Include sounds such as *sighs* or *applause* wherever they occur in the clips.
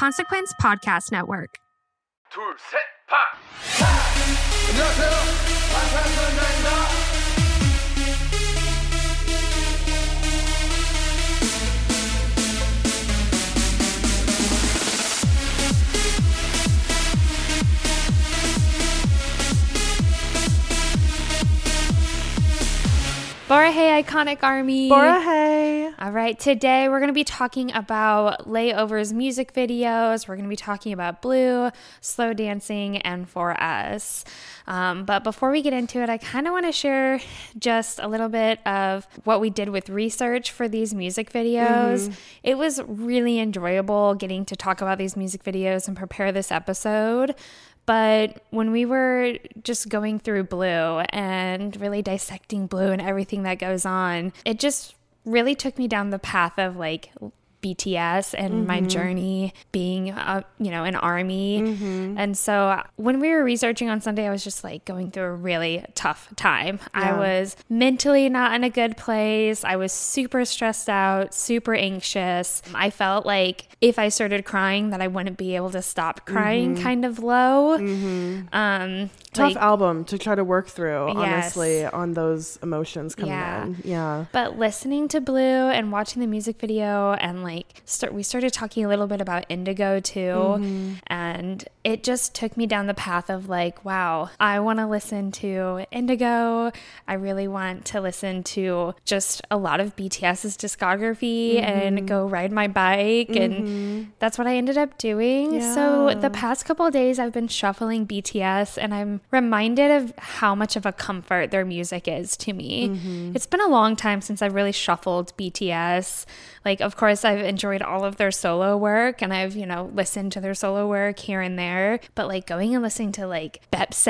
Consequence Podcast Network. Two. Borahae Iconic Army. Borahae. All right, today we're going to be talking about Layovers music videos. We're going to be talking about Blue, Slow Dancing, and For Us. Um, but before we get into it, I kind of want to share just a little bit of what we did with research for these music videos. It was really enjoyable getting to talk about these music videos and prepare this episode. But when we were just going through Blue and really dissecting Blue and everything that goes on, it just really took me down the path of like BTS and my mm-hmm. journey being, a, you know, an army. Mm-hmm. And so uh, when we were researching on Sunday, I was just like going through a really tough time. I was mentally not in a good place. I was super stressed out, super anxious. I felt like if I started crying, that I wouldn't be able to stop crying, mm-hmm. kind of low. Um, Tough like- album to try to work through, Yes. honestly, on those emotions coming Yeah. in. Yeah. But listening to Blue and watching the music video and like start we started talking a little bit about Indigo too mm-hmm. and it just took me down the path of like wow, I want to listen to Indigo. I really want to listen to just a lot of BTS's discography and mm-hmm. go ride my bike and mm-hmm. that's what I ended up doing. So the past couple of days I've been shuffling BTS and I'm reminded of how much of a comfort their music is to me. It's been a long time since I've really shuffled BTS. Like of course I've enjoyed all of their solo work and I've, you know, listened to their solo work here and there, but like going and listening to like Bepse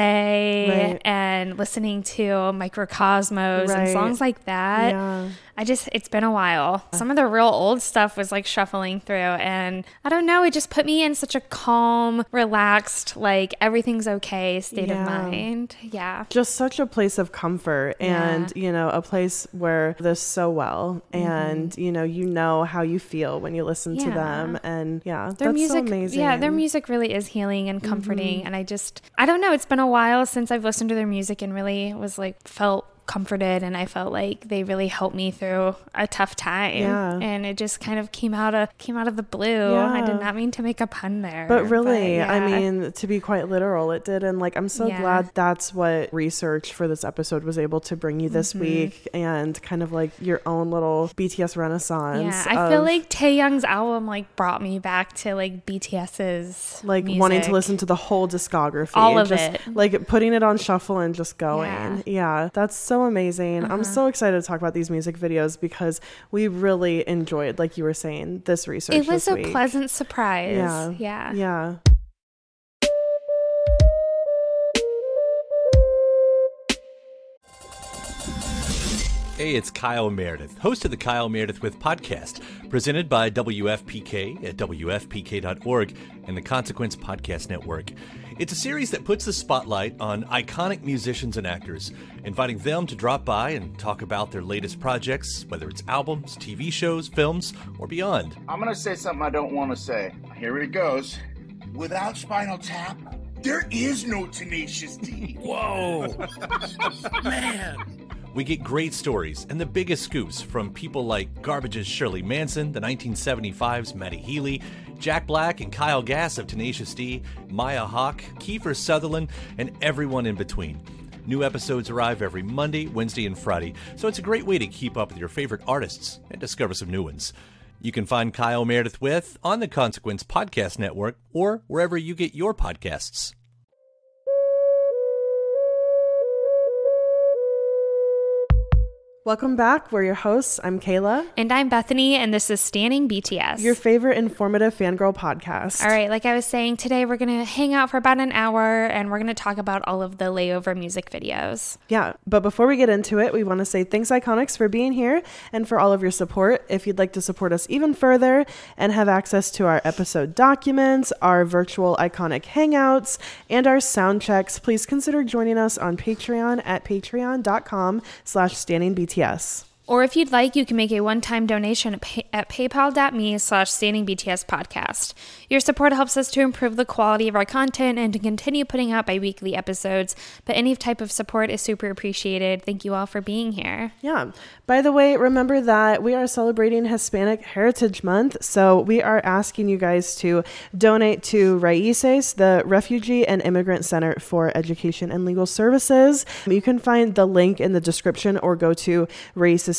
Right. and listening to Mikrokosmos and songs like that. Yeah. I just, it's been a while. Some of the real old stuff was like shuffling through, and I don't know, it just put me in such a calm, relaxed, like everything's okay state Yeah. of mind. Yeah. Just such a place of comfort and, you know, a place where this so well and, you know, you know how you feel when you listen to Mm-hmm. Them. And yeah, Their that's music, so amazing. yeah, their music really is healing and comforting. And I just, I don't know, it's been a while since I've listened to their music and really was like, felt comforted and I felt like they really helped me through a tough time. Yeah. And it just kind of came out of came out of the blue. Yeah. I did not mean to make a pun there. But really, I yeah. mean, to be quite literal, it did. And like, I'm so Yeah. glad that's what research for this episode was able to bring you this Mm-hmm. week and kind of like your own little BTS renaissance. Yeah, I feel of, like Taehyung's album like brought me back to like BTS's like wanting to listen to the whole discography All of just it. like putting it on shuffle and just going Yeah. yeah, that's so amazing i'm uh-huh. so excited to talk about these music videos because we really enjoyed like you were saying this research It was this a week. pleasant surprise. yeah Yeah. yeah Hey, it's Kyle Meredith, host of the Kyle Meredith With podcast, presented by WFPK at WFPK.org and the Consequence Podcast Network. It's a series that puts the spotlight on iconic musicians and actors, inviting them to drop by and talk about their latest projects, whether it's albums, TV shows, films, or beyond. I'm gonna say something I don't want to say. Here it goes. Without Spinal Tap, there is no Tenacious D. *laughs* Whoa! *laughs* Man! We get great stories and the biggest scoops from people like Garbage's Shirley Manson, the 1975's Matty Healy, Jack Black and Kyle Gass of Tenacious D, Maya Hawke, Kiefer Sutherland, and everyone in between. New episodes arrive every Monday, Wednesday, and Friday, so it's a great way to keep up with your favorite artists and discover some new ones. You can find Kyle Meredith with on the Consequence Podcast Network or wherever you get your podcasts. Welcome back we're your hosts i'm kayla And I'm Bethany, and this is Stanning BTS. your favorite informative fangirl podcast All right, like I was saying, today we're going to hang out for about an hour and we're going to talk about all of the layover music videos. Yeah, but before we get into it, we want to say thanks, Iconics, for being here and for all of your support. If you'd like to support us even further and have access to our episode documents, our virtual Iconic hangouts, and our sound checks, please consider joining us on Patreon at patreon.com slash stanningbts yes. Or if you'd like, you can make a one-time donation at, pay- at paypal.me slash stanning BTS podcast. Your support helps us to improve the quality of our content and to continue putting out bi-weekly episodes, but any type of support is super appreciated. Thank you all for being here. Yeah. By the way, remember that we are celebrating Hispanic Heritage Month. So we are asking you guys to donate to Raices, the Refugee and Immigrant Center for Education and Legal Services. You can find the link in the description or go to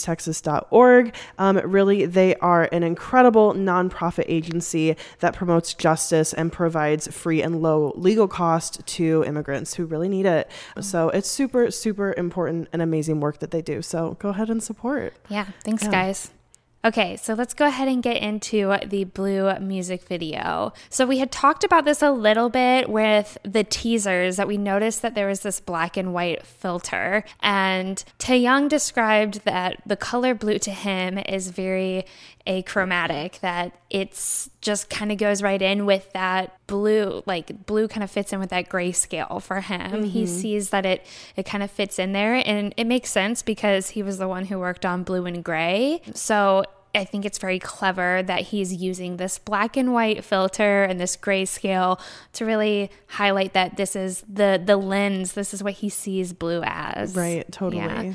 raicestexas.org. Um, really, they are an incredible nonprofit agency that promotes justice and provides free and low legal cost to immigrants who really need it. So it's super, super important and amazing work that they do. So go ahead and support. Yeah, thanks, Yeah. guys. Okay, so let's go ahead and get into the Blue music video. So, we had talked about this a little bit with the teasers that we noticed that there was this black and white filter. And Taehyung described that the color blue to him is very achromatic, that it's just kind of goes right in with that blue, like blue kind of fits in with that grayscale for him. He mm-hmm. sees that it it kind of fits in there and it makes sense because he was the one who worked on blue and gray. So I think it's very clever that he's using this black and white filter and this grayscale to really highlight that this is the the lens. This is what he sees blue as. Right, totally. Yeah.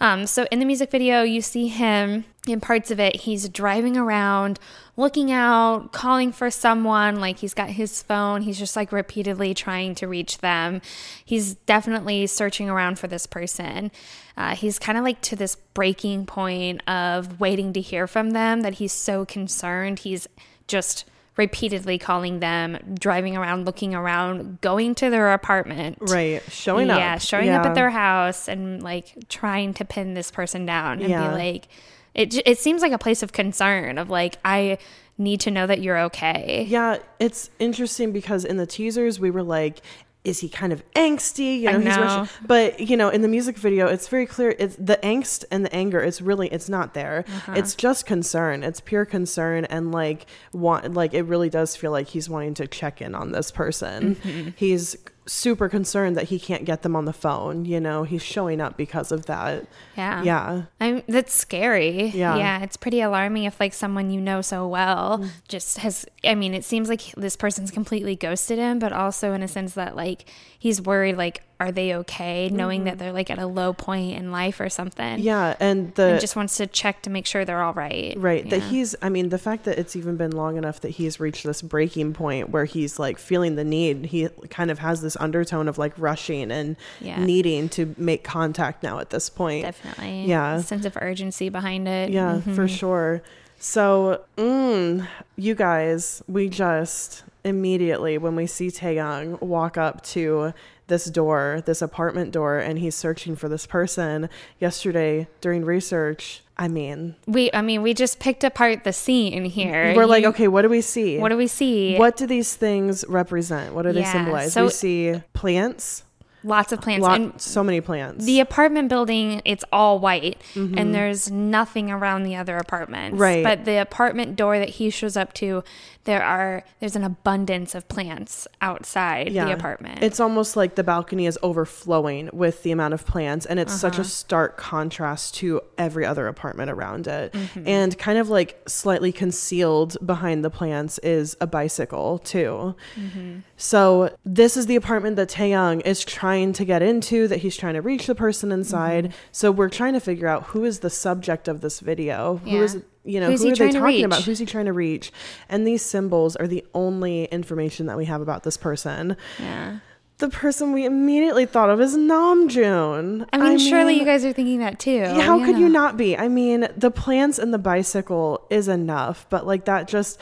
Um, so in the music video, you see him in parts of it. He's driving around, looking out, calling for someone. Like he's got his phone. He's just like repeatedly trying to reach them. He's definitely searching around for this person. Uh, he's kind of like to this breaking point of waiting to hear from them that he's so concerned. He's just repeatedly calling them, driving around, looking around, going to their apartment. Right. Showing up. Yeah, showing up at their house and like trying to pin this person down and Yeah. be like, it, it seems like a place of concern of like, I need to know that you're okay. Yeah, it's interesting because in the teasers we were like, is he kind of angsty? You I know, he's know. But you know, in the music video, it's very clear. It's the angst and the anger. It's really, it's not there. Uh-huh. It's just concern. It's pure concern, and like want, like it really does feel like he's wanting to check in on this person. Mm-hmm. He's super concerned that he can't get them on the phone. You know, he's showing up because of that. Yeah. Yeah. I'm, that's scary. Yeah. Mm. Yeah. It's pretty alarming if like someone you know so well just has, I mean, it seems like this person's completely ghosted him, but also in a sense that like he's worried, like, are they okay? Knowing that they're like at a low point in life or something. Mm-hmm. Yeah, and the And just wants to check to make sure they're all right. Right. That he's, I mean, the fact that it's even been long enough that he's reached this breaking point where he's like feeling the need, he kind of has this undertone of like rushing and Yeah. needing to make contact now at this point. Definitely. Yeah. A sense of urgency behind it. Yeah, for sure. So, mm, you guys, we just immediately, when we see Taehyung walk up to this door, this apartment door, and he's searching for this person yesterday during research, I mean, We, I mean, we just picked apart the scene here. we're like, okay, what do we see? what do we see? What do these things represent? What do they symbolize? so- we see plants, Lots of plants. lot, and so many plants. the apartment building, it's all white, and there's nothing around the other apartments. Mm-hmm. Right. But the apartment door that he shows up to, there are there's an abundance of plants outside the apartment. It's almost like the balcony is overflowing with the amount of plants, and it's Uh-huh. such a stark contrast to every other apartment around it. Mm-hmm. And kind of like slightly concealed behind the plants is a bicycle, too. Mm-hmm. So, this is the apartment that Taehyung is trying to get into, that he's trying to reach the person inside. Mm-hmm. So, we're trying to figure out who is the subject of this video. Who Yeah. is you know, Who's who are they talking about? Who's he trying to reach? And these symbols are the only information that we have about this person. yeah. The person we immediately thought of is Namjoon. I mean, surely you guys are thinking that too. Yeah, how could you not be? I mean, the plants and the bicycle is enough, but like that just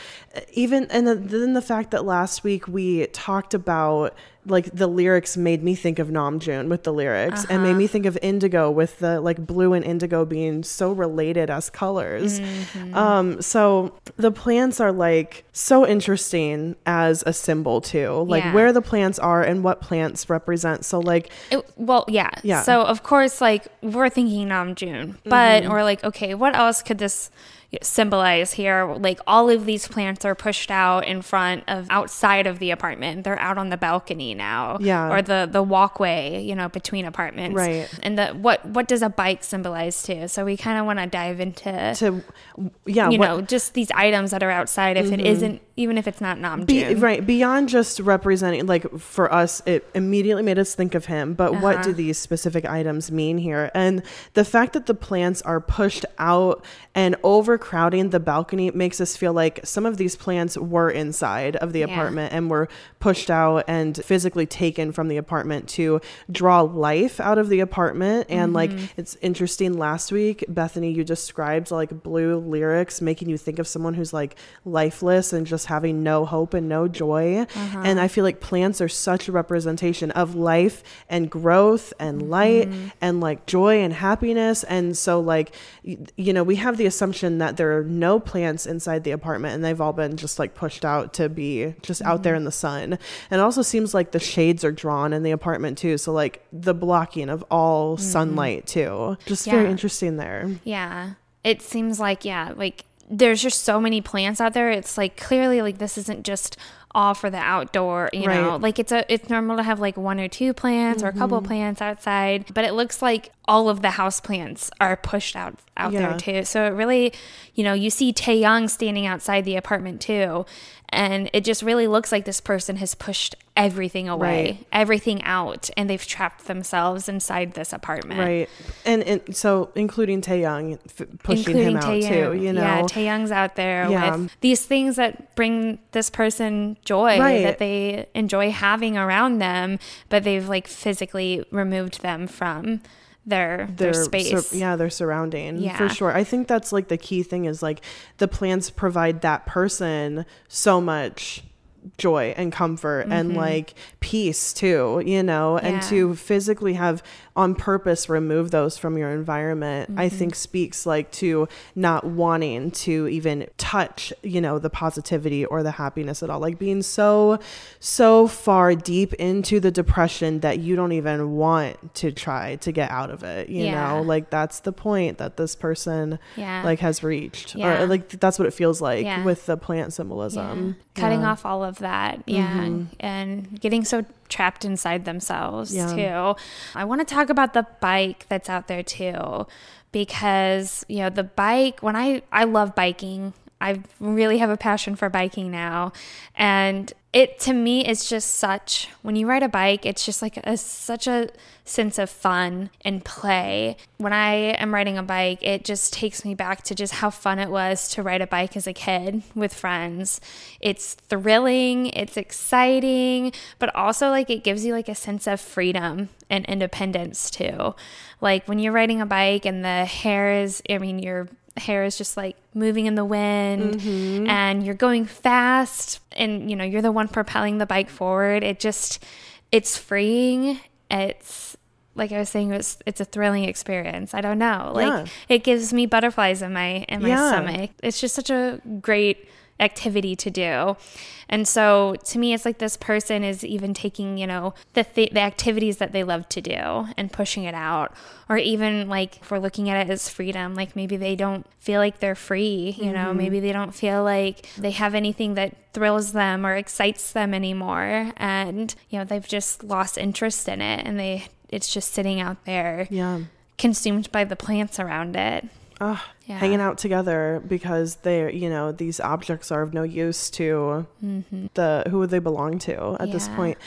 even and then the fact that last week we talked about like the lyrics made me think of Namjoon with the lyrics and made uh-huh. me think of indigo with the like blue and indigo being so related as colors. Mm-hmm. Um so the plants are like so interesting as a symbol too. Like Yeah. where the plants are and what plants represent. So like It- well, yeah. Yeah. So of course, like we're thinking Namjoon, but mm-hmm. we're like, okay, what else could this symbolize here like all of these plants are pushed out in front of outside of the apartment they're out on the balcony now Yeah. or the the walkway you know between apartments Right. and the what what does a bike symbolize too so we kind of want to dive into to yeah you what- Mm-hmm. know just these items that are outside if it isn't even if it's not Namjoon. Be, right beyond just representing like for us it immediately made us think of him but what Uh-huh. do these specific items mean here and the fact that the plants are pushed out and overcrowding the balcony makes us feel like some of these plants were inside of the Yeah. apartment and were pushed out and physically taken from the apartment to draw life out of the apartment and like Mm-hmm. it's interesting last week bethany you described like blue lyrics making you think of someone who's like lifeless and just having no hope and no joy Uh-huh. and i feel like plants are such a representation of life and growth and light Mm-hmm. and like joy and happiness and so like you know we have the assumption that there are no plants inside the apartment and they've all been just like pushed out to be just out Mm-hmm. there in the sun and it also seems like the shades are drawn in the apartment too so like the blocking of all sunlight too just very Mm-hmm. Interesting there Yeah. It seems like, yeah, like there's just so many plants out there. It's like clearly like this isn't just all for the outdoor, you know. Right. Mm-hmm. Like it's a it's normal to have like one or two plants or a couple plants outside, but it looks like all of the house plants are pushed out out Yeah. there too. So it really, you know, you see Taehyung standing outside the apartment too, and it just really looks like this person has pushed everything away, Right. everything out, and they've trapped themselves inside this apartment. right and, and so including Taehyung f- pushing including him out too you know yeah, Taehyung's out there Yeah. with these things that bring this person joy Right. that they enjoy having around them, but they've like physically removed them from their their, sur- space. yeah, their surrounding. Yeah. For sure. I think that's like the key thing is like the plants provide that person so much joy and comfort and like peace too, you know, and Mm-hmm. To physically have on purpose remove those from your environment, I Mm-hmm. think speaks like to not wanting to even touch, you know, the positivity or the happiness at all. Like being so, so far deep into the depression that you don't even want to try to get out of it, you Yeah. know? Like that's the point that this person Yeah. like has reached. Yeah. Or like that's what it feels like Yeah. with the plant symbolism. Yeah. Cutting Yeah. off all of that. Mm-hmm. Yeah. And getting so trapped inside themselves Yeah. too. I want to talk about the bike that's out there too because, you know, the bike when I I love biking. I really have a passion for biking now. And it to me is just such when you ride a bike, it's just like a such a sense of fun and play. When I am riding a bike, it just takes me back to just how fun it was to ride a bike as a kid with friends. It's thrilling, it's exciting, but also like it gives you like a sense of freedom and independence too. Like when you're riding a bike and the hair is I mean your hair is just like moving in the wind mm-hmm. and you're going fast and you know you're the one propelling the bike forward. It just it's freeing. It's like i was saying it's it's a thrilling experience. I don't know. Like Yeah. it gives me butterflies in my in my Yeah. stomach. It's just such a great activity to do. And so to me it's like this person is even taking you know the th- the activities that they love to do and pushing it out. Or even like if we're looking at it as freedom like maybe they don't feel like they're free you know maybe they don't feel like they have anything that thrills them or excites them anymore. And you know they've just lost interest in it and they it's just sitting out there Yeah. consumed by the plants around it. Ah, Yeah. hanging out together because they're you know these objects are of no use to the who they belong to at this Mm-hmm. Point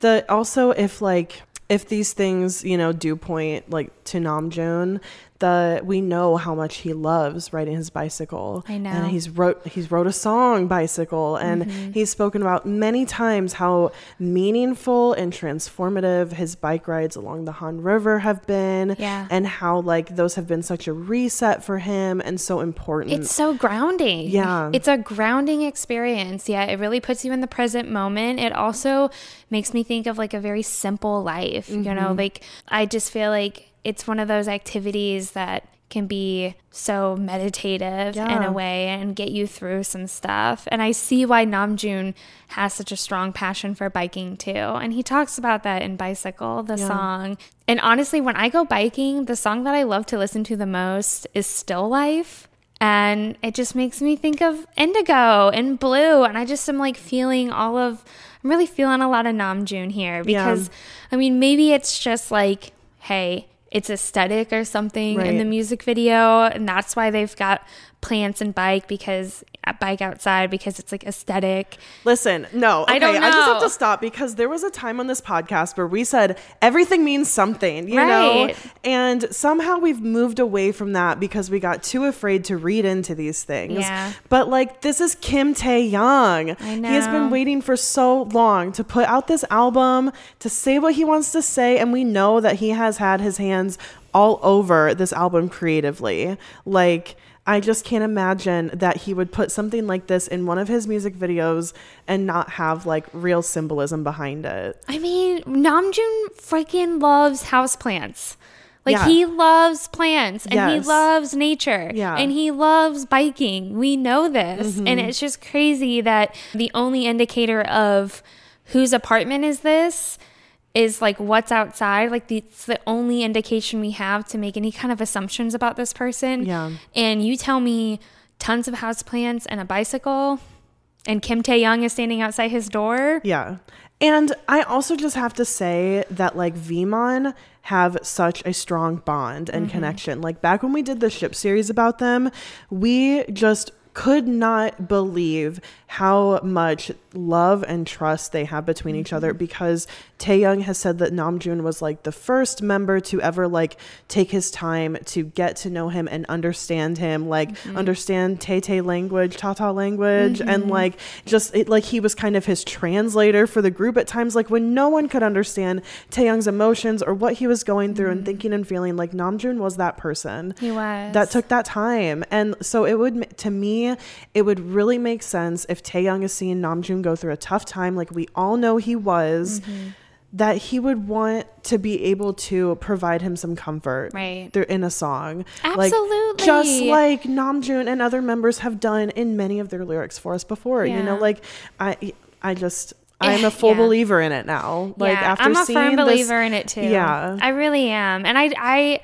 the also if like if these things you know do point like to Namjoon the we know how much he loves riding his bicycle I know. and he's wrote he's wrote a song bicycle and Mm-hmm. he's spoken about many times how meaningful and transformative his bike rides along the Han River have been Yeah. and how like those have been such a reset for him and so important. It's so grounding. Yeah. It's a grounding experience. Yeah. It really puts you in the present moment. It also makes me think of like a very simple life. You know, Mm-hmm. like I just feel like it's one of those activities that can be so meditative in a way and get you through some stuff. And I see why Namjoon has such a strong passion for biking too. And he talks about that in Bicycle, the song. And honestly, when I go biking, the song that I love to listen to the most is Still Life. And it just makes me think of indigo and blue. And I just am like feeling all of, I'm really feeling a lot of Namjoon here because, I mean, maybe it's just like, hey, it's aesthetic or something in the music video. And that's why they've got plants and bike because, uh, bike outside because it's like aesthetic. Listen, no, okay, I don't I just have to stop because there was a time on this podcast where we said everything means something, you know? And somehow we've moved away from that because we got too afraid to read into these things. Yeah. But like this is Kim Taehyung. I He has been waiting for so long to put out this album, to say what he wants to say, and we know that he has had his hands all over this album creatively. Like I just can't imagine that he would put something like this in one of his music videos and not have like real symbolism behind it. I mean, Namjoon freaking loves houseplants. Like Yeah. he loves plants and he loves nature Yeah. Mm-hmm. and he loves biking. We know this. And it's just crazy that the only indicator of whose apartment is this is like what's outside. Like the, it's the only indication we have to make any kind of assumptions about this person. Yeah. And you tell me tons of houseplants and a bicycle and Kim Taehyung is standing outside his door. Yeah. And I also just have to say that like Vmon have such a strong bond and mm-hmm. connection. Like back when we did the ship series about them, we just could not believe how much love and trust they have between each other mm-hmm. because Taehyung has said that Namjoon was like the first member to ever like take his time to get to know him and understand him, like mm-hmm. understand Tay Tay language, Tata language, and mm-hmm. like just it, like he was kind of his translator for the group at times, like when no one could understand Taehyung's emotions or what he was going through and thinking and feeling. Like Namjoon was that person He was. that took that time. And so it would, to me, it would really make sense if Taehyung is seeing Namjoon go through a tough time, like we all know he was, Mm-hmm. that he would want to be able to provide him some comfort. Right. There in a song. Like, Absolutely. just like Namjoon and other members have done in many of their lyrics for us before. You know, like I I just I'm a *laughs* full Yeah. believer in it now. Like yeah, after I'm a seeing firm this- believer in it too. Yeah. I really am. And I, I,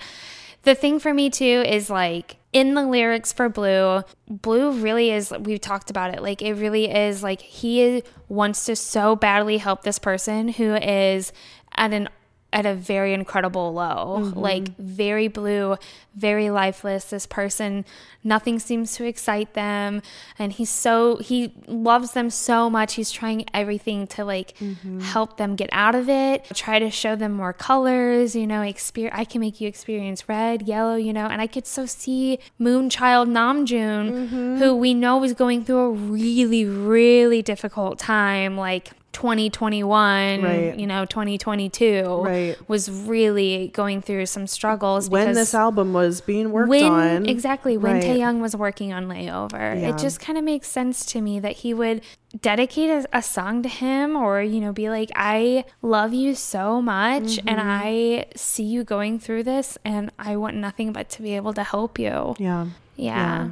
the thing for me too is like in the lyrics for Blue, Blue really is. We've talked about it. Like it really is like he wants to so badly help this person who is at an at a very incredible low, Mm-hmm. like very blue, very lifeless. This person, nothing seems to excite them. And he's so, he loves them so much. He's trying everything to like Mm-hmm. help them get out of it, try to show them more colors, you know, experience, I can make you experience red, yellow, you know, and I could so see Moonchild Namjoon, Mm-hmm. who we know was going through a really, really difficult time, like 2021, Right. you know, 2022 Right. was really going through some struggles when this album was being worked when on. exactly when Right. Taehyung was working on Layover, Yeah. it just kind of makes sense to me that he would dedicate a, a song to him, or you know, be like, "I love you so much, and Mm-hmm. I see you going through this, and I want nothing but to be able to help you." Yeah. Yeah. Yeah.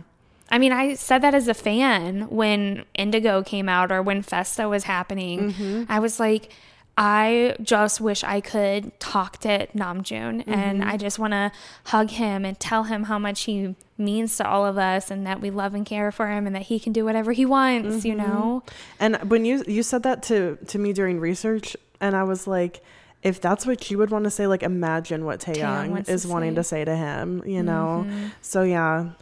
I mean, I said that as a fan when Indigo came out or when Festa was happening. Mm-hmm. I was like, I just wish I could talk to Namjoon Mm-hmm. and I just want to hug him and tell him how much he means to all of us and that we love and care for him and that he can do whatever he wants, you Mm-hmm. know? And when you you said that to to me during research, and I was like, if that's what you would want to say, like imagine what Taehyung wants to is wanting say. to say to him, you know. So yeah,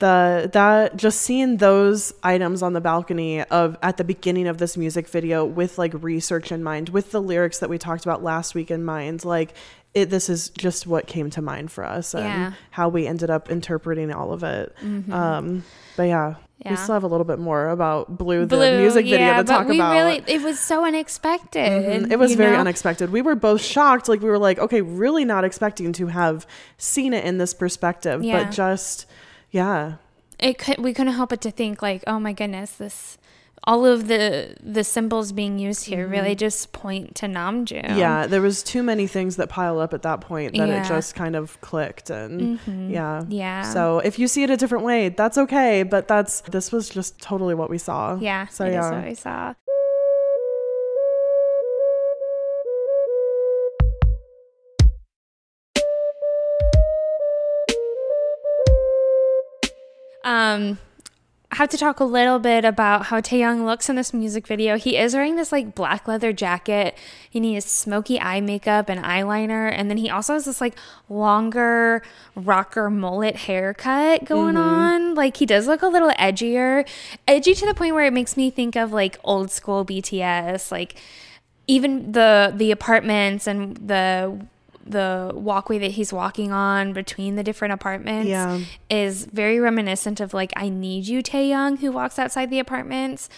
the that just seeing those items on the balcony of at the beginning of this music video with like research in mind, with the lyrics that we talked about last week in mind, like. It, this is just what came to mind for us and Yeah. how we ended up interpreting all of it. Um, but yeah, Yeah. we still have a little bit more about Blue, the Blue, music video yeah, to talk we about. really, it was so unexpected. Mhm. It was very know? unexpected. We were both shocked. Like we were like, okay, really not expecting to have seen it in this perspective, Yeah. but just yeah, it could we couldn't help but to think like oh my goodness this all of the the symbols being used here really just point to Namjoon. Mm-hmm. yeah. There was too many things that piled up at that point that Yeah. it just kind of clicked, and yeah, Yeah. So if you see it a different way, that's okay. But that's this was just totally what we saw. Yeah. So yeah. what we saw. Um, I have to talk a little bit about how Taehyung looks in this music video. He is wearing this like black leather jacket and he has smoky eye makeup and eyeliner. And then he also has this like longer rocker mullet haircut going on. Like he does look a little edgier, edgy to the point where it makes me think of like old school BTS. Like even the the apartments and the the walkway that he's walking on between the different apartments Yeah. is very reminiscent of like I Need You Taehyung who walks outside the apartments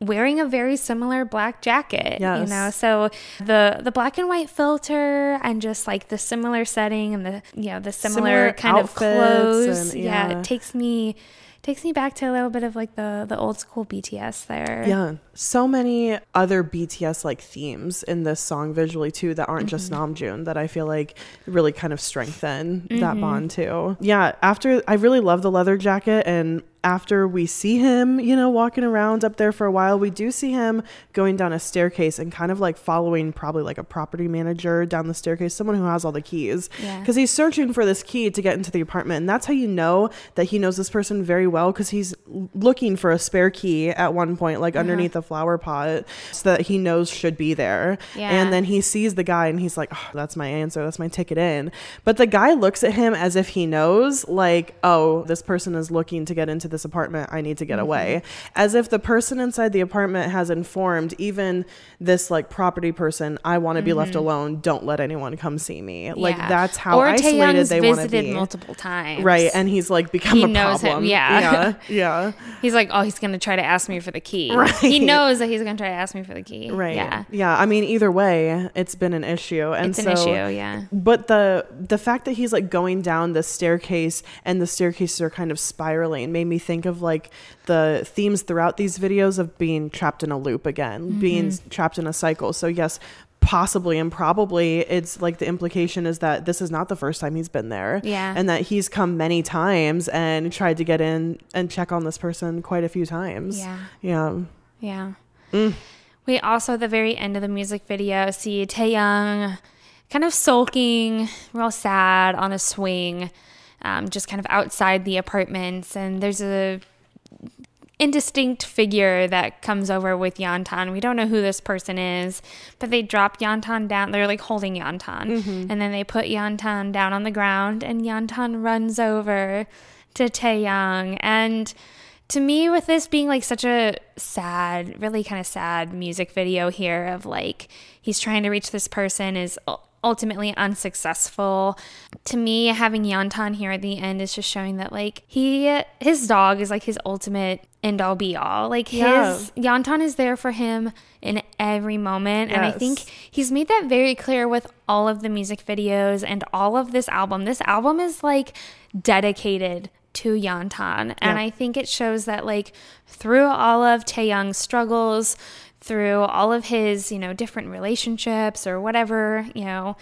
wearing a very similar black jacket you know so the the black and white filter and just like the similar setting and the you know the similar, Similar kind of clothes and- yeah. yeah. it takes me takes me back to a little bit of like the the old school BTS there Yeah. So many other BTS like themes in this song visually too that aren't just Mm-hmm. Namjoon that I feel like really kind of strengthen that bond too. Yeah, after I really love the leather jacket and after we see him, you know, walking around up there for a while, we do see him going down a staircase and kind of like following probably like a property manager down the staircase, someone who has all the keys. Yeah. Because he's searching for this key to get into the apartment. And that's how you know that he knows this person very well because he's looking for a spare key at one point, like uh-huh. underneath a flower pot, so that he knows should be there. Yeah. And then he sees the guy and he's like, oh, that's my answer. That's my ticket in. But the guy looks at him as if he knows, like, oh, this person is looking to get into this apartment. I need to get mm-hmm. away. As if the person inside the apartment has informed even this like property person, I want to be left mm-hmm. alone. Don't let anyone come see me. Like that's how or isolated they want to visited be. multiple times Right, and he's like become He a knows him, problem. yeah. yeah, *laughs* yeah. He's like, oh, he's gonna try to ask me for the key. Right. He knows that he's gonna try to ask me for the key. Right. Yeah. Yeah. I mean, either way, it's been an issue, and It's an so, issue, yeah. But the the fact that he's like going down the staircase and the staircases are kind of spiraling made me think of like the themes throughout these videos of being trapped in a loop again, being Mm-hmm. trapped in a cycle. So yes. Possibly and probably, it's like the implication is that this is not the first time he's been there, Yeah. and that he's come many times and tried to get in and check on this person quite a few times. Yeah. yeah, Yeah. Mm. We also, at the very end of the music video, see Taehyung kind of sulking, real sad on a swing, um, just kind of outside the apartments. And there's a indistinct figure that comes over with Yeontan. We don't know who this person is, but they drop Yeontan down. They're like holding Yeontan. And then they put Yeontan down on the ground, and Yeontan runs over to Taehyung. And to me, with this being like such a sad, really kind of sad music video here of like he's trying to reach this person is ultimately unsuccessful. To me, having Yeontan here at the end is just showing that like he his dog is like his ultimate end all be all. Like Yeah. his Yeontan is there for him in every moment. And I think he's made that very clear with all of the music videos and all of this album. This album is like dedicated to Yeontan. And Yeah. I think it shows that like through all of Taehyung's struggles, through all of his, you know, different relationships or whatever, you know,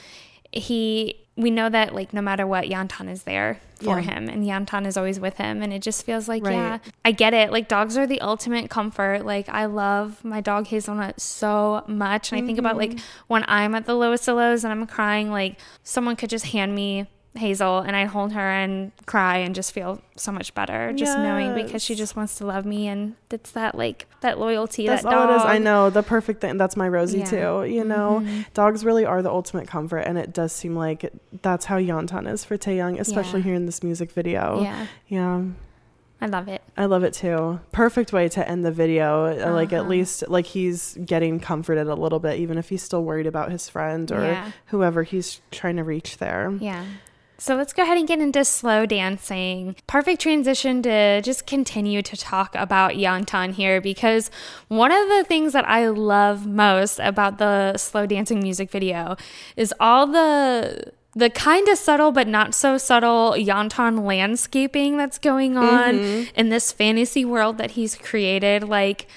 he we know that like no matter what Yeontan is there for Yeah. him and Yeontan is always with him and it just feels like Right. yeah I get it like dogs are the ultimate comfort like I love my dog Hazelnut so much and I think about like Mm-hmm. when I'm at the lowest of lows and I'm crying like someone could just hand me Hazel and I'd hold her and cry and just feel so much better just knowing because she just wants to love me and it's that like that loyalty That's that all dog it is. I know the perfect thing. That's my Rosie Yeah. Mm-hmm. too. You know, dogs really are the ultimate comfort, and it does seem like that's how Yeontan is for Taehyung, especially Yeah. here in this music video. yeah yeah. I love it I love it too. Perfect way to end the video. Uh, Like at Uh-huh. least like he's getting comforted a little bit, even if he's still worried about his friend or Yeah. whoever he's trying to reach there. Yeah. So let's go ahead and get into slow dancing. Perfect transition to just continue to talk about Yeontan here because one of the things that I love most about the slow dancing music video is all the the kind of subtle but not so subtle Yantan landscaping that's going on mm-hmm. in this fantasy world that he's created like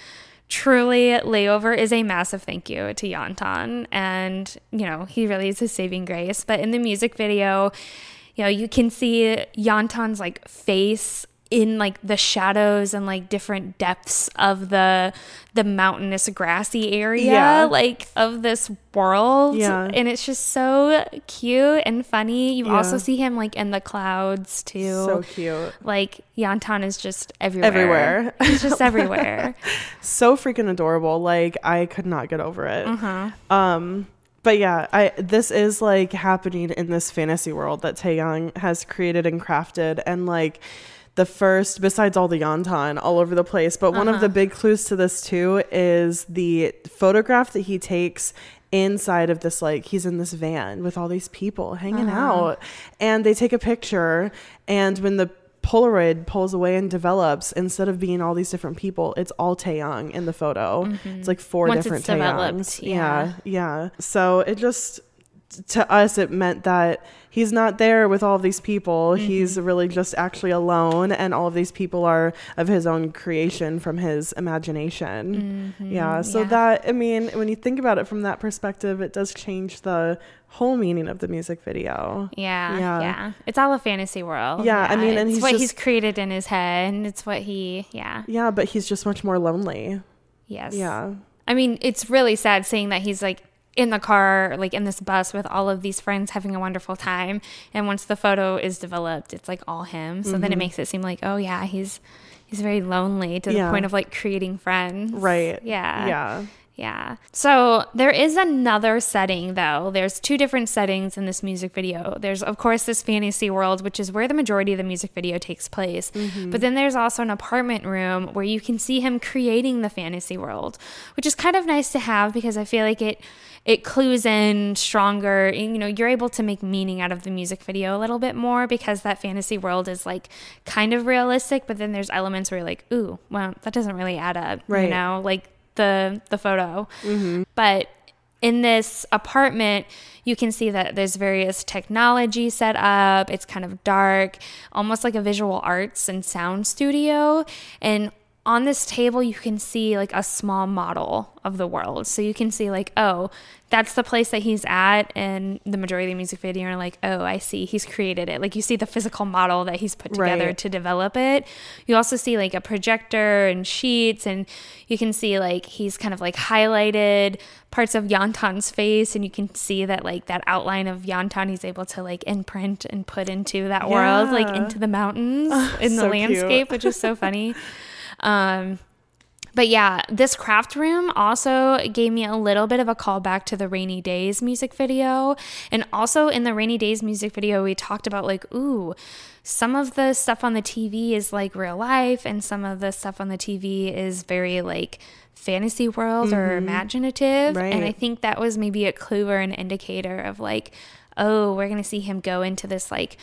truly layover is a massive thank you to Yeontan and you know he really is a saving grace. But in the music video you know you can see Yeontan's like face in like the shadows and like different depths of the the mountainous grassy area Yeah. like of this world Yeah. and it's just so cute and funny you Yeah. also see him like in the clouds too So cute. like Yeontan is just everywhere Everywhere. he's just *laughs* everywhere *laughs* so freaking adorable. Like I could not get over it. Mm-hmm. Um, but yeah, I this is like happening in this fantasy world that Taehyung has created and crafted, and like the first, besides all the Yantan all over the place, but one of Uh-huh. the big clues to this too is the photograph that he takes inside of this like he's in this van with all these people hanging Uh-huh. out and they take a picture and when the Polaroid pulls away and develops, instead of being all these different people, it's all Taehyung in the photo. It's like four Mm-hmm. Once different Taehyungs. yeah. yeah, yeah. So it just to us it meant that he's not there with all of these people. Mm-hmm. He's really just actually alone, and all of these people are of his own creation from his imagination. Yeah. So Mm-hmm. yeah. that I mean, when you think about it from that perspective, it does change the whole meaning of the music video. Yeah, Yeah. yeah, It's all a fantasy world. Yeah, I mean, and it's he's what just- he's created in his head, and it's what he, yeah, Yeah, but he's just much more lonely. yes, Yeah. I mean, it's really sad seeing that he's like in the car, like in this bus with all of these friends having a wonderful time, and once the photo is developed, it's like all him. So Mm-hmm. then it makes it seem like, oh yeah, he's he's very lonely to Yeah. the point of like creating friends. Right. Yeah. Yeah. Yeah. So there is another setting though. There's two different settings in this music video. There's of course this fantasy world, which is where the majority of the music video takes place. But then there's also an apartment room where you can see him creating the fantasy world, which is kind of nice to have because I feel like it it clues in stronger. and, You know, you're able to make meaning out of the music video a little bit more because that fantasy world is like kind of realistic, but then there's elements where you're like, ooh, well, that doesn't really add up. Right. You know, like the the photo. Mm-hmm. But in this apartment, you can see that there's various technology set up. It's kind of dark, almost like a visual arts and sound studio. And on this table, you can see like a small model of the world. So you can see, like, oh, that's the place that he's at. And the majority of the music video are like, oh, I see. He's created it. Like, you see the physical model that he's put together Right. to develop it. You also see like a projector and sheets, and you can see like he's kind of like highlighted parts of Yeontan's face, and you can see that like that outline of Yeontan he's able to like imprint and put into that world, like into the mountains *laughs* in the so landscape, which is so funny. *laughs* Um, but yeah, this craft room also gave me a little bit of a callback to the Rainy Days music video. And also in the Rainy Days music video, we talked about like, ooh, some of the stuff on the TV is like real life, and some of the stuff on the TV is very like fantasy world or imaginative. And I think that was maybe a clue or an indicator of like, oh, we're going to see him go into this like,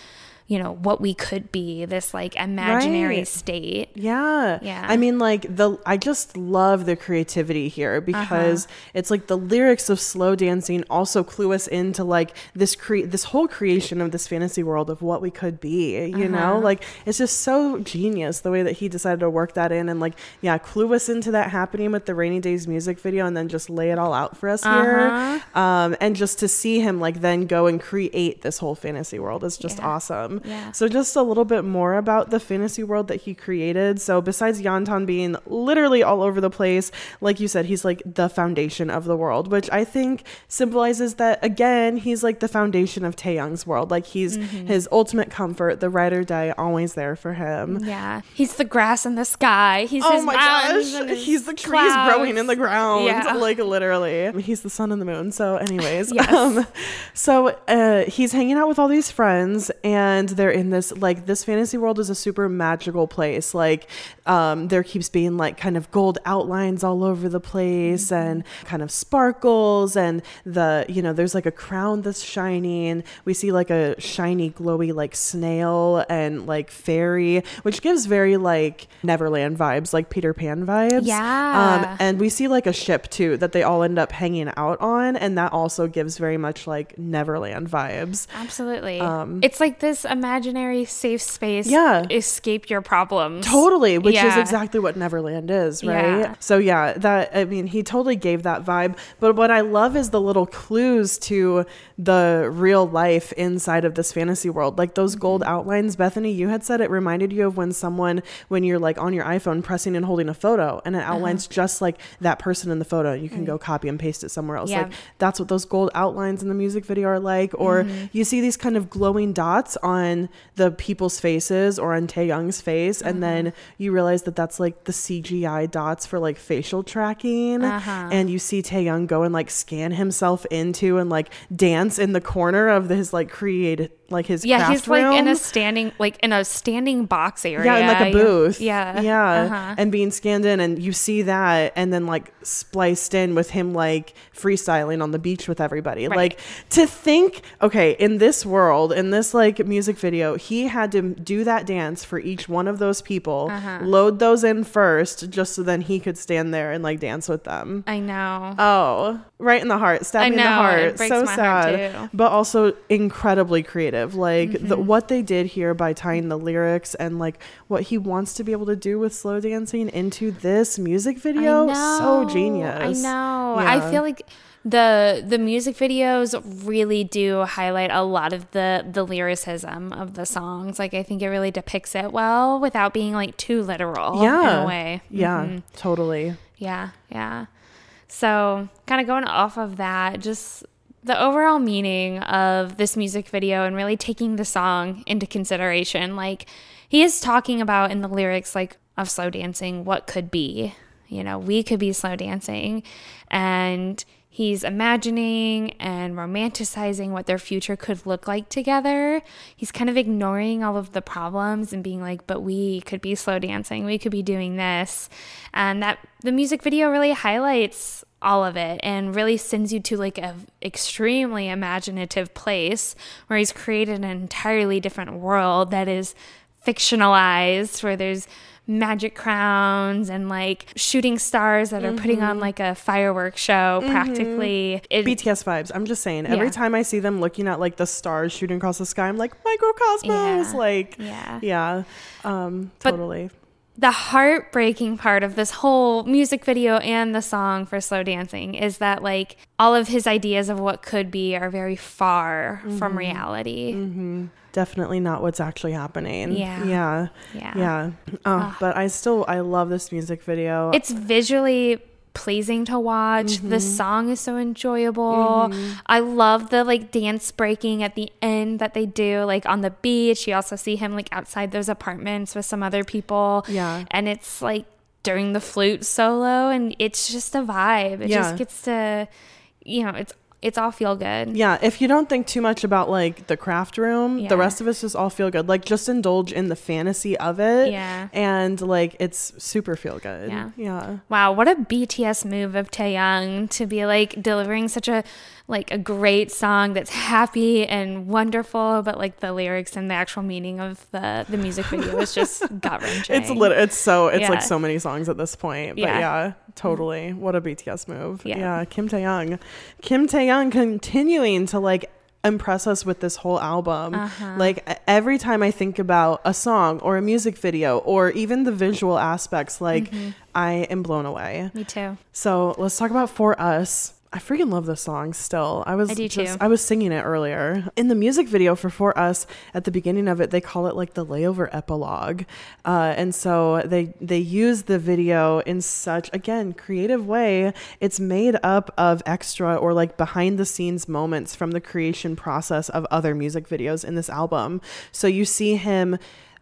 you know, what we could be, this like imaginary Right. state. Yeah. Yeah. I mean like the I just love the creativity here because Uh-huh. it's like the lyrics of slow dancing also clue us into like this cre- this whole creation of this fantasy world of what we could be, you know? Uh-huh. Like it's just so genius the way that he decided to work that in and like yeah, clue us into that happening with the Rainy Days music video and then just lay it all out for us Uh-huh. here. Um and just to see him like then go and create this whole fantasy world is just Yeah. awesome. Yeah. So just a little bit more about the fantasy world that he created. So besides Yeontan being literally all over the place, like you said, he's like the foundation of the world, which I think symbolizes that again, he's like the foundation of Taehyung's world. Like he's Mm-hmm. his ultimate comfort, the ride or die, always there for him. Yeah, he's the grass in the sky. He's Oh his my gosh, he's the trees growing in the ground, Yeah. *laughs* like literally. He's the sun and the moon. So, anyways, *laughs* Yes. um, so uh, he's hanging out with all these friends, and they're in this like this fantasy world is a super magical place. Like, um, there keeps being like kind of gold outlines all over the place, Mm-hmm. and kind of sparkles, and the you know there's like a crown that's shining. We see like a shiny, glowy like snail and like fairy, which gives very like Neverland vibes, like Peter Pan vibes. Yeah. Um, and we see like a ship too that they all end up hanging out on, and that also gives very much like Neverland vibes. Absolutely. Um, it's like this imaginary safe space. Yeah. Escape your problems. Totally, which is exactly what Neverland is, right? Yeah. So yeah, that I mean, he totally gave that vibe. But what I love is the little clues to the real life inside of this fantasy world. Like those Mm-hmm. gold outlines, Bethany, you had said it reminded you of when someone when you're like on your iPhone pressing and holding a photo and it Uh-huh. outlines just like that person in the photo. You can go copy and paste it somewhere else. Mm. Yeah. Like that's what those gold outlines in the music video are like. Or Mm-hmm. you see these kind of glowing dots on the people's faces or on Taehyung's face, and Uh-huh. then you realize that that's like the CGI dots for like facial tracking. Uh-huh. And you see Taeyong go and like scan himself into and like dance in the corner of his like created like his Yeah, he's like in a standing like in a standing box area. Yeah, in like a booth. Yeah. Yeah. Uh-huh. And being scanned in and you see that and then like spliced in with him like freestyling on the beach with everybody. Right. Like to think, okay, in this world, in this like music video, he had to do that dance for each one of those people, Uh-huh. load those in first just so then he could stand there and like dance with them. I know. Oh, right in the heart. Stab me in the heart. so sad. But also incredibly creative. Like the, what they did here by tying the lyrics and like what he wants to be able to do with slow dancing into this music video. So genius. I know. Yeah. I feel like the the music videos really do highlight a lot of the the lyricism of the songs. Like I think it really depicts it well without being like too literal yeah. in a way. Yeah, Mhm. totally. Yeah, yeah. So, kind of going off of that, just the overall meaning of this music video and really taking the song into consideration. Like, he is talking about in the lyrics, like, of slow dancing, what could be. You know, we could be slow dancing. And he's imagining and romanticizing what their future could look like together. He's kind of ignoring all of the problems and being like, but we could be slow dancing. We could be doing this. And that the music video really highlights all of it and really sends you to like a extremely imaginative place where he's created an entirely different world that is fictionalized where there's magic crowns and like shooting stars that are putting on like a fireworks show practically It- BTS vibes. I'm just saying. Every Yeah. time I see them looking at like the stars shooting across the sky, I'm like Mikrokosmos. Yeah. Like, Yeah. yeah, um, But- totally. The heartbreaking part of this whole music video and the song for slow dancing is that like all of his ideas of what could be are very far from mm-hmm. reality mm-hmm. Definitely not what's actually happening. Yeah. yeah, Yeah. yeah. Oh, but I still I love this music video. it's visually pleasing to watch. The mm-hmm. song is so enjoyable. Mm-hmm. I love the like dance breaking at the end that they do like on the beach. You also see him like outside those apartments with some other people. Yeah. and it's like during the flute solo and it's just a vibe. It Yeah. just gets to you know it's it's all feel good Yeah, if you don't think too much about like the craft room, Yeah. the rest of us just all feel good. Like just indulge in the fantasy of it. Yeah. And like it's super feel good. Yeah. Yeah. Wow, what a BTS move of Taehyung to be like delivering such a like a great song that's happy and wonderful, but like the lyrics and the actual meaning of the the music video is just gut *laughs* wrenching. It's lit it's so it's like so many songs at this point. But Yeah. yeah, totally. What a BTS move. Yeah. Yeah. Kim Taehyung. Kim Taehyung continuing to like impress us with this whole album. Uh-huh. Like every time I think about a song or a music video or even the visual aspects, like Mm-hmm. I am blown away. Me too. So let's talk about For Us. I freaking love this song still. I was I just. I was singing it earlier. In the music video for For Us, at the beginning of it, they call it like the layover epilogue. Uh, and so they they use the video in such again creative way. It's made up of extra or like behind the scenes moments from the creation process of other music videos in this album. So you see him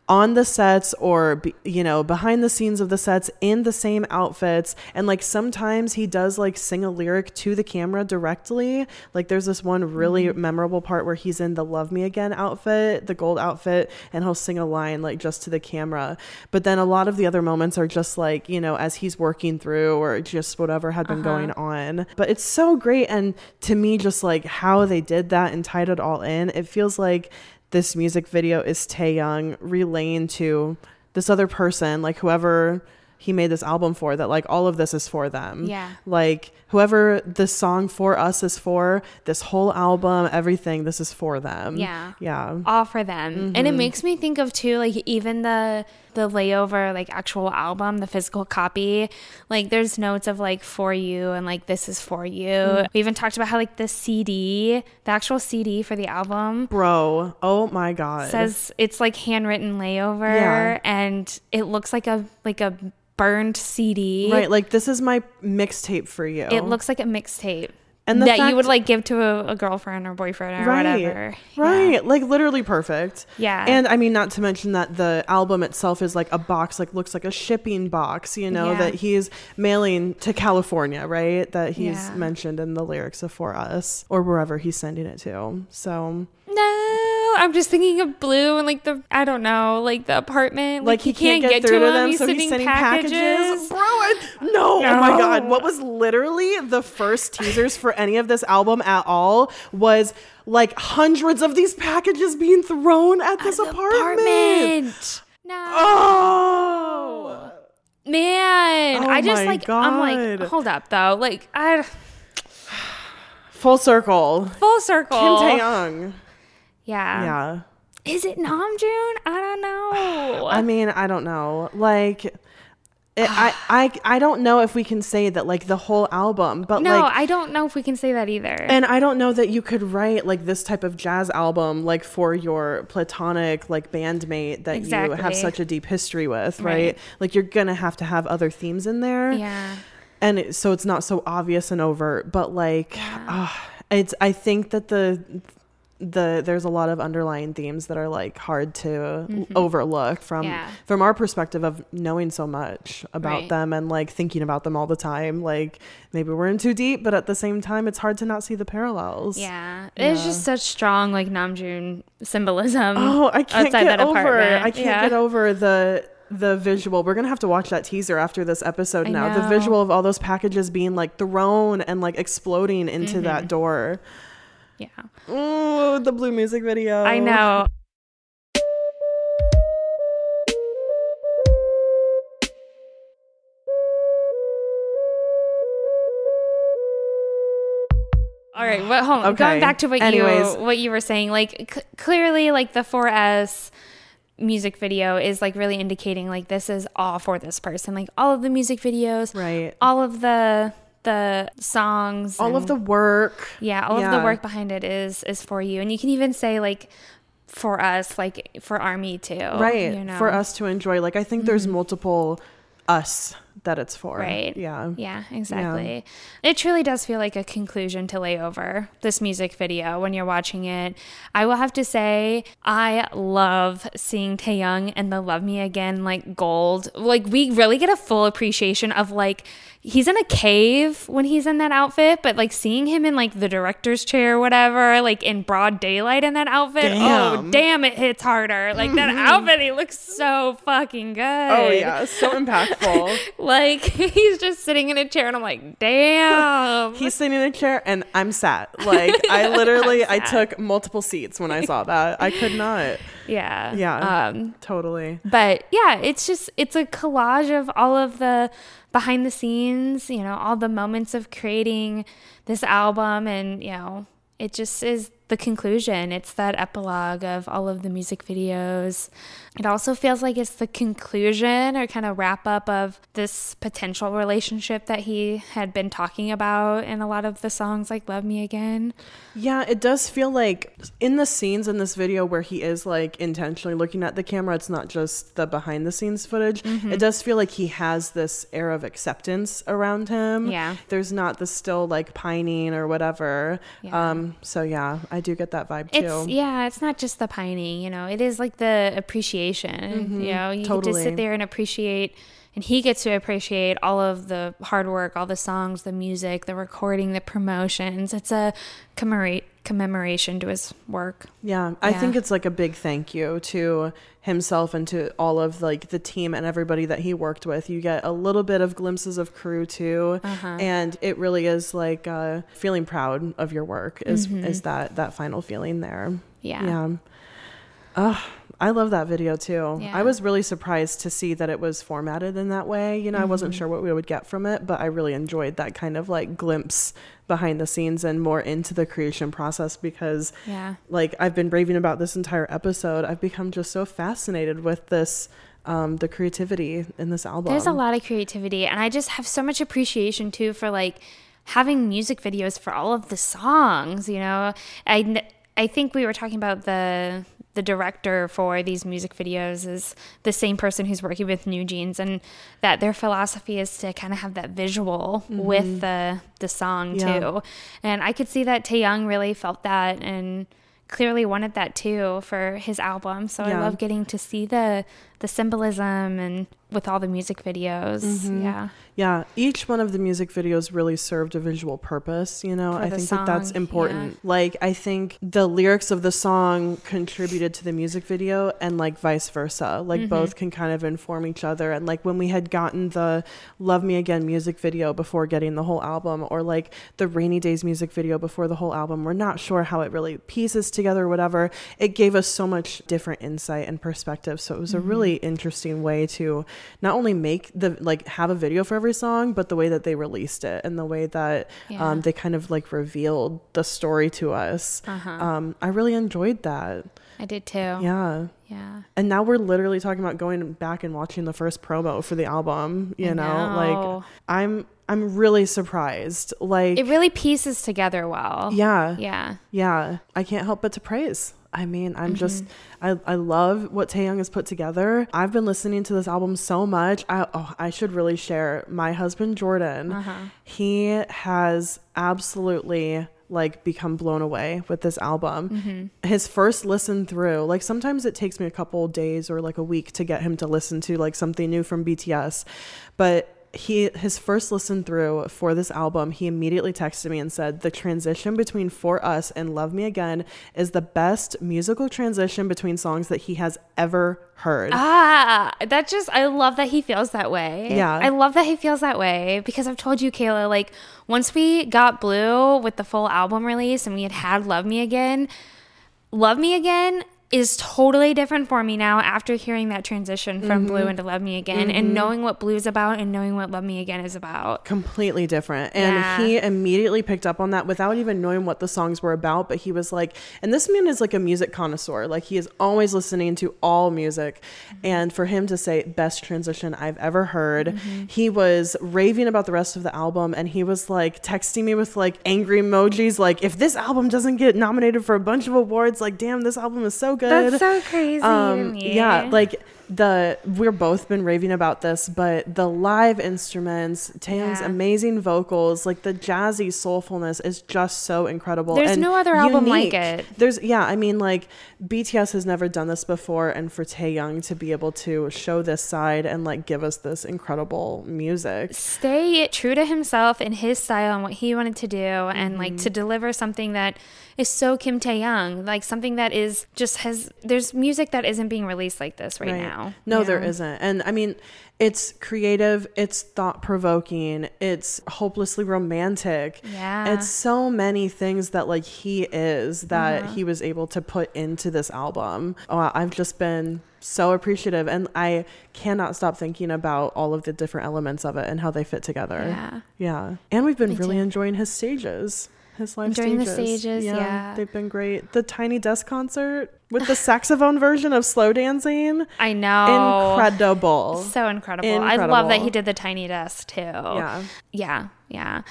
on the sets or you know behind the scenes of the sets in the same outfits. And like sometimes he does like sing a lyric to the camera directly. Like there's this one really mm-hmm. memorable part where he's in the love me again outfit the gold outfit and he'll sing a line like just to the camera. But then a lot of the other moments are just like you know as he's working through or just whatever had been uh-huh. going on. But it's so great. And to me just like how they did that and tied it all in it feels like this music video is Taehyung relaying to this other person, like whoever he made this album for that like all of this is for them. Yeah. Like whoever this song for us is for, this whole album, everything, this is for them. Yeah. Yeah. all for them and it mm-hmm. makes me think of too like even the the layover like actual album the physical copy like there's notes of like for you and like this is for you mm. we even talked about how like the cd the actual cd for the album Bro, oh my god. says it's like handwritten layover Yeah. and it looks like a like a burned cd right, like this is my mixtape for you. it looks like a mixtape And that fact- you would like give to a, a girlfriend or boyfriend or whatever Yeah. Right. Like literally perfect. Yeah. And I mean not to mention that the album itself is like a box like looks like a shipping box, you know, Yeah. that he's mailing to California, right? That he's Yeah. mentioned in the lyrics of For Us or wherever he's sending it to. So No, I'm just thinking of Blue and like the I don't know, like the apartment. like he can't, get, through to them, so he's sending packages. Bro, I, no, oh my god, what was literally the first teasers for any of this album at all was like hundreds of these packages being thrown at this apartment. apartment. No. Oh. Man, Oh I just like I'm like hold up though. Like I Full circle. full circle. Kim Taeyong. Yeah. Yeah. Is it Namjoon? I don't know. *sighs* I mean, I don't know. Like it, I, *sighs* I I don't know if we can say that like the whole album, but no, like I don't know if we can say that either. and I don't know that you could write like this type of jazz album like for your platonic like bandmate that you have such a deep history with, right? Right. Like you're gonna have to have other themes in there. yeah. and it, so it's not so obvious and overt but like ah, it's i think that the the there's a lot of underlying themes that are like hard to overlook from Mm-hmm. Yeah. from our perspective of knowing so much about Right. them and like thinking about them all the time like maybe we're in too deep but at the same time it's hard to not see the parallels Yeah. It's just such strong like Namjoon symbolism. oh i can't get over apartment. i can't Yeah. get over the the visual we're gonna have to watch that teaser after this episode I now the visual of all those packages being like thrown and like exploding into Mm-hmm. that door Yeah. oh the blue music video I know. All right, hold on. Okay. Going back to what Anyways. you what you were saying, like c- clearly like the For Us music video is like really indicating like this is all for this person. Like all of the music videos, right all of the the songs, all of the work. Yeah, all of the work behind it is is for you, and you can even say like for us, like for Army too, right You know? for us to enjoy. Like i think there's mm-hmm. multiple us that it's for Right. yeah Yeah, exactly. It truly does feel like a conclusion to layover this music video when you're watching it. I will have to say, I love seeing Taehyung and the Love Me Again like gold. Like we really get a full appreciation of like he's in a cave when he's in that outfit, but like seeing him in like the director's chair or whatever, like in broad daylight in that outfit. Oh Damn. damn, it hits harder. Like that mm-hmm. outfit, he looks so fucking good. oh yeah so impactful *laughs* Like *laughs* he's just sitting in a chair, and I'm like, damn. he's sitting in a chair and i'm sat *laughs* like i literally i took multiple seats when i saw that. I could not. Yeah, yeah Um, totally. but yeah, it's just it's a collage of all of the behind the scenes, you know, all the moments of creating this album, and you know, it just is the conclusion. It's that epilogue of all of the music videos. It also feels like it's the conclusion or kind of wrap up of this potential relationship that he had been talking about in a lot of the songs, like Love Me Again. Yeah, it does feel like in the scenes in this video where he is like intentionally looking at the camera, it's not just the behind the scenes footage. Mm-hmm. It does feel like he has this air of acceptance around him. Yeah. There's not the still like pining or whatever. Yeah. Um so yeah, I do get that vibe too. It's yeah, it's not just the pining, you know. It is like the appreciation. You mm-hmm. know, you totally. sit there and appreciate and he gets to appreciate all of the hard work, all the songs, the music, the recording, the promotions. It's a commemorate commemoration to his work. Yeah, I Yeah. think it's like a big thank you to himself and to all of like the team and everybody that he worked with. You get a little bit of glimpses of crew too, Uh-huh. and it really is like uh, feeling proud of your work. Is Mm-hmm. is that that final feeling there? Yeah. Yeah. Ugh, I love that video too. Yeah. I was really surprised to see that it was formatted in that way. You know, I wasn't Mm-hmm. sure what we would get from it, but I really enjoyed that kind of like glimpse behind the scenes and more into the creation process because Yeah. like I've been raving about this entire episode. I've become just so fascinated with this um the creativity in this album. There's a lot of creativity, and I just have so much appreciation too for like having music videos for all of the songs. You know, I I think we were talking about the the director for these music videos is the same person who's working with NewJeans, and that their philosophy is to kind of have that visual mm-hmm. with the the song Yeah. too. And I could see that Taehyung really felt that and clearly wanted that too for his album. So Yeah. I love getting to see the the symbolism and with all the music videos. Mm-hmm. Yeah. Yeah, each one of the music videos really served a visual purpose, you know. For I think that that's song, important. Like I think the lyrics of the song contributed to the music video and like vice versa. Like Mm-hmm. both can kind of inform each other and like when we had gotten the Love Me Again music video before getting the whole album or like the Rainy Days music video before the whole album, we're not sure how it really pieces together or whatever. It gave us so much different insight and perspective. So it was a Mm-hmm. Really interesting way to not only make the like have a video for every song, but the way that they released it and the way that Yeah. um, they kind of like revealed the story to us. Uh-huh. Um, I really enjoyed that. I did too. Yeah. Yeah. And now we're literally talking about going back and watching the first promo for the album. You know, know. like I'm I'm really surprised. Like It really pieces together well. yeah, Yeah. yeah. I can't help but to praise. I mean, I'm just Mm-hmm. I, I love what Taehyung has put together. I've been listening to this album so much. I oh, I should really share. My husband Jordan, Uh-huh. he has absolutely like become blown away with this album. Mm-hmm. His first listen through, like sometimes it takes me a couple days or like a week to get him to listen to like something new from BTS, but he his first listen through for this album he immediately texted me and said the transition between for us and love me again is the best musical transition between songs that he has ever heard Ah, that just I love that he feels that way. Yeah. I love that he feels that way because I've told you, Kayla, like once we got Blue with the full album release and we had had Love Me Again, Love Me Again is totally different for me now after hearing that transition from Blue Mm-hmm. into Love Me Again and mm-hmm. knowing what Blue's about and knowing what Love Me Again is about. completely different and Yeah. he immediately picked up on that without even knowing what the songs were about but he was like and this man is like a music connoisseur like he is always listening to all music mm-hmm. and for him to say best transition i've ever heard mm-hmm. he was raving about the rest of the album and he was like texting me with like angry emojis like if this album doesn't get nominated for a bunch of awards like damn this album is so good That's so crazy to um, me. yeah, like the we're both been raving about this, but the live instruments, Taehyung's Yeah. amazing vocals, like the jazzy soulfulness is just so incredible. There's and no other album like it. There's yeah, I mean like BTS has never done this before, and for Taehyung to be able to show this side and like give us this incredible music. stay true to himself and his style and what he wanted to do and like Mm-hmm. to deliver something that is so Kim Taehyung like something that is just has there's music that isn't being released like this right, now No, you there isn't. And I mean, it's creative, it's thought provoking, it's hopelessly romantic. Yeah. It's so many things that like he is that Uh-huh. he was able to put into this album. Oh, I've just been so appreciative and I cannot stop thinking about all of the different elements of it and how they fit together. Yeah. Yeah. And we've been really enjoying his stages. His live Enjoying the stages. stages, yeah. They've been great. The Tiny Desk concert with the saxophone *laughs* version of Slow Dancing. I know Incredible. so incredible. I love that he did the tiny desk too Yeah. yeah yeah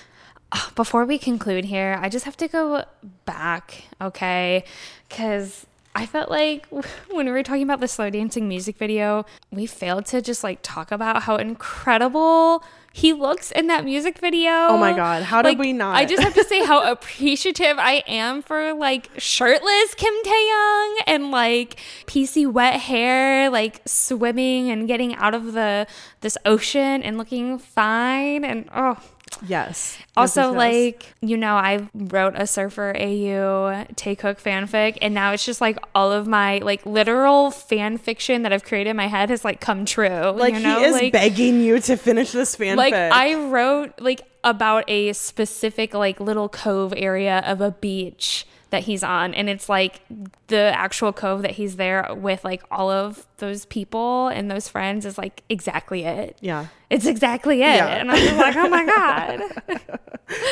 ah, before we conclude here i just have to go back okay because I felt like *laughs* when we were talking about the slow dancing music video, we failed to just like talk about how incredible he looks in that music video. Oh my God, how did Like, we not? I just have to say how *laughs* appreciative I am for like shirtless Kim Taehyung and like PC wet hair, like swimming and getting out of the this ocean and looking fine and oh Yes. also, Yes, yes, yes. like, you know, I wrote a Surfer AU Taekook fanfic, and now it's just like all of my like literal fan fiction that I've created in my head has like come true. like you know? he is like, begging you to finish this fanfic. like I wrote like about a specific like little cove area of a beach that he's on and it's like the actual cove that he's there with like all of those people and those friends is like exactly it Yeah. it's exactly it Yeah. and i'm just like oh my god *laughs*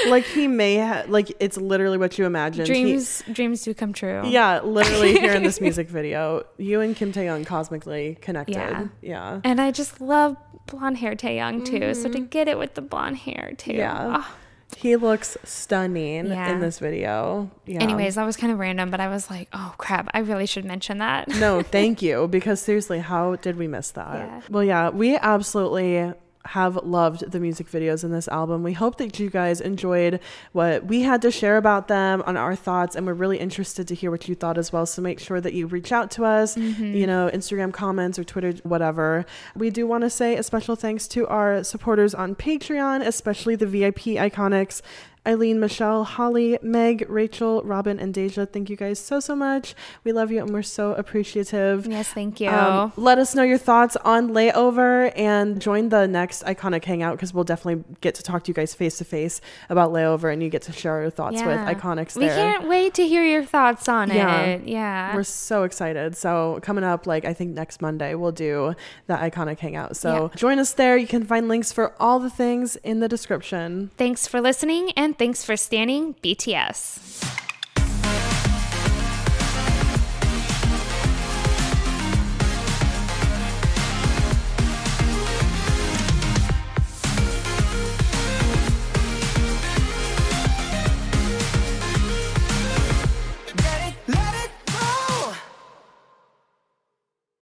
Like he may ha- like it's literally what you imagined. He- dreams dreams do come true yeah, literally here in this *laughs* music video, you and Kim Taehyung cosmically connected. Yeah. Yeah. and i just love blonde hair Taehyung too so to get it with the blonde hair too Mm-hmm. Yeah. ah. He looks stunning Yeah. in this video. Yeah. anyways that was kind of random but i was like oh crap i really should mention that No, *laughs* thank you. Because seriously, how did we miss that? Yeah. Well, yeah, we absolutely have loved the music videos in this album. We hope that you guys enjoyed what we had to share about them on our thoughts, and we're really interested to hear what you thought as well. So make sure that you reach out to us, mm-hmm. you know, Instagram comments or Twitter, whatever. We do want to say a special thanks to our supporters on Patreon, especially the VIP iconics. Eileen, Michelle, Holly, Meg, Rachel, Robin, and Deja. Thank you guys so, so much. We love you and we're so appreciative. yes thank you Um, let us know your thoughts on layover and join the next iconic hangout because we'll definitely get to talk to you guys face to face about layover and you get to share your thoughts with Yeah. iconics we can't wait to hear your thoughts on Yeah. it yeah We're so excited. So coming up, like I think next Monday, we'll do the iconic hangout. So Yeah. join us there. You can find links for all the things in the description. Thanks for listening and thanks for stanning BTS.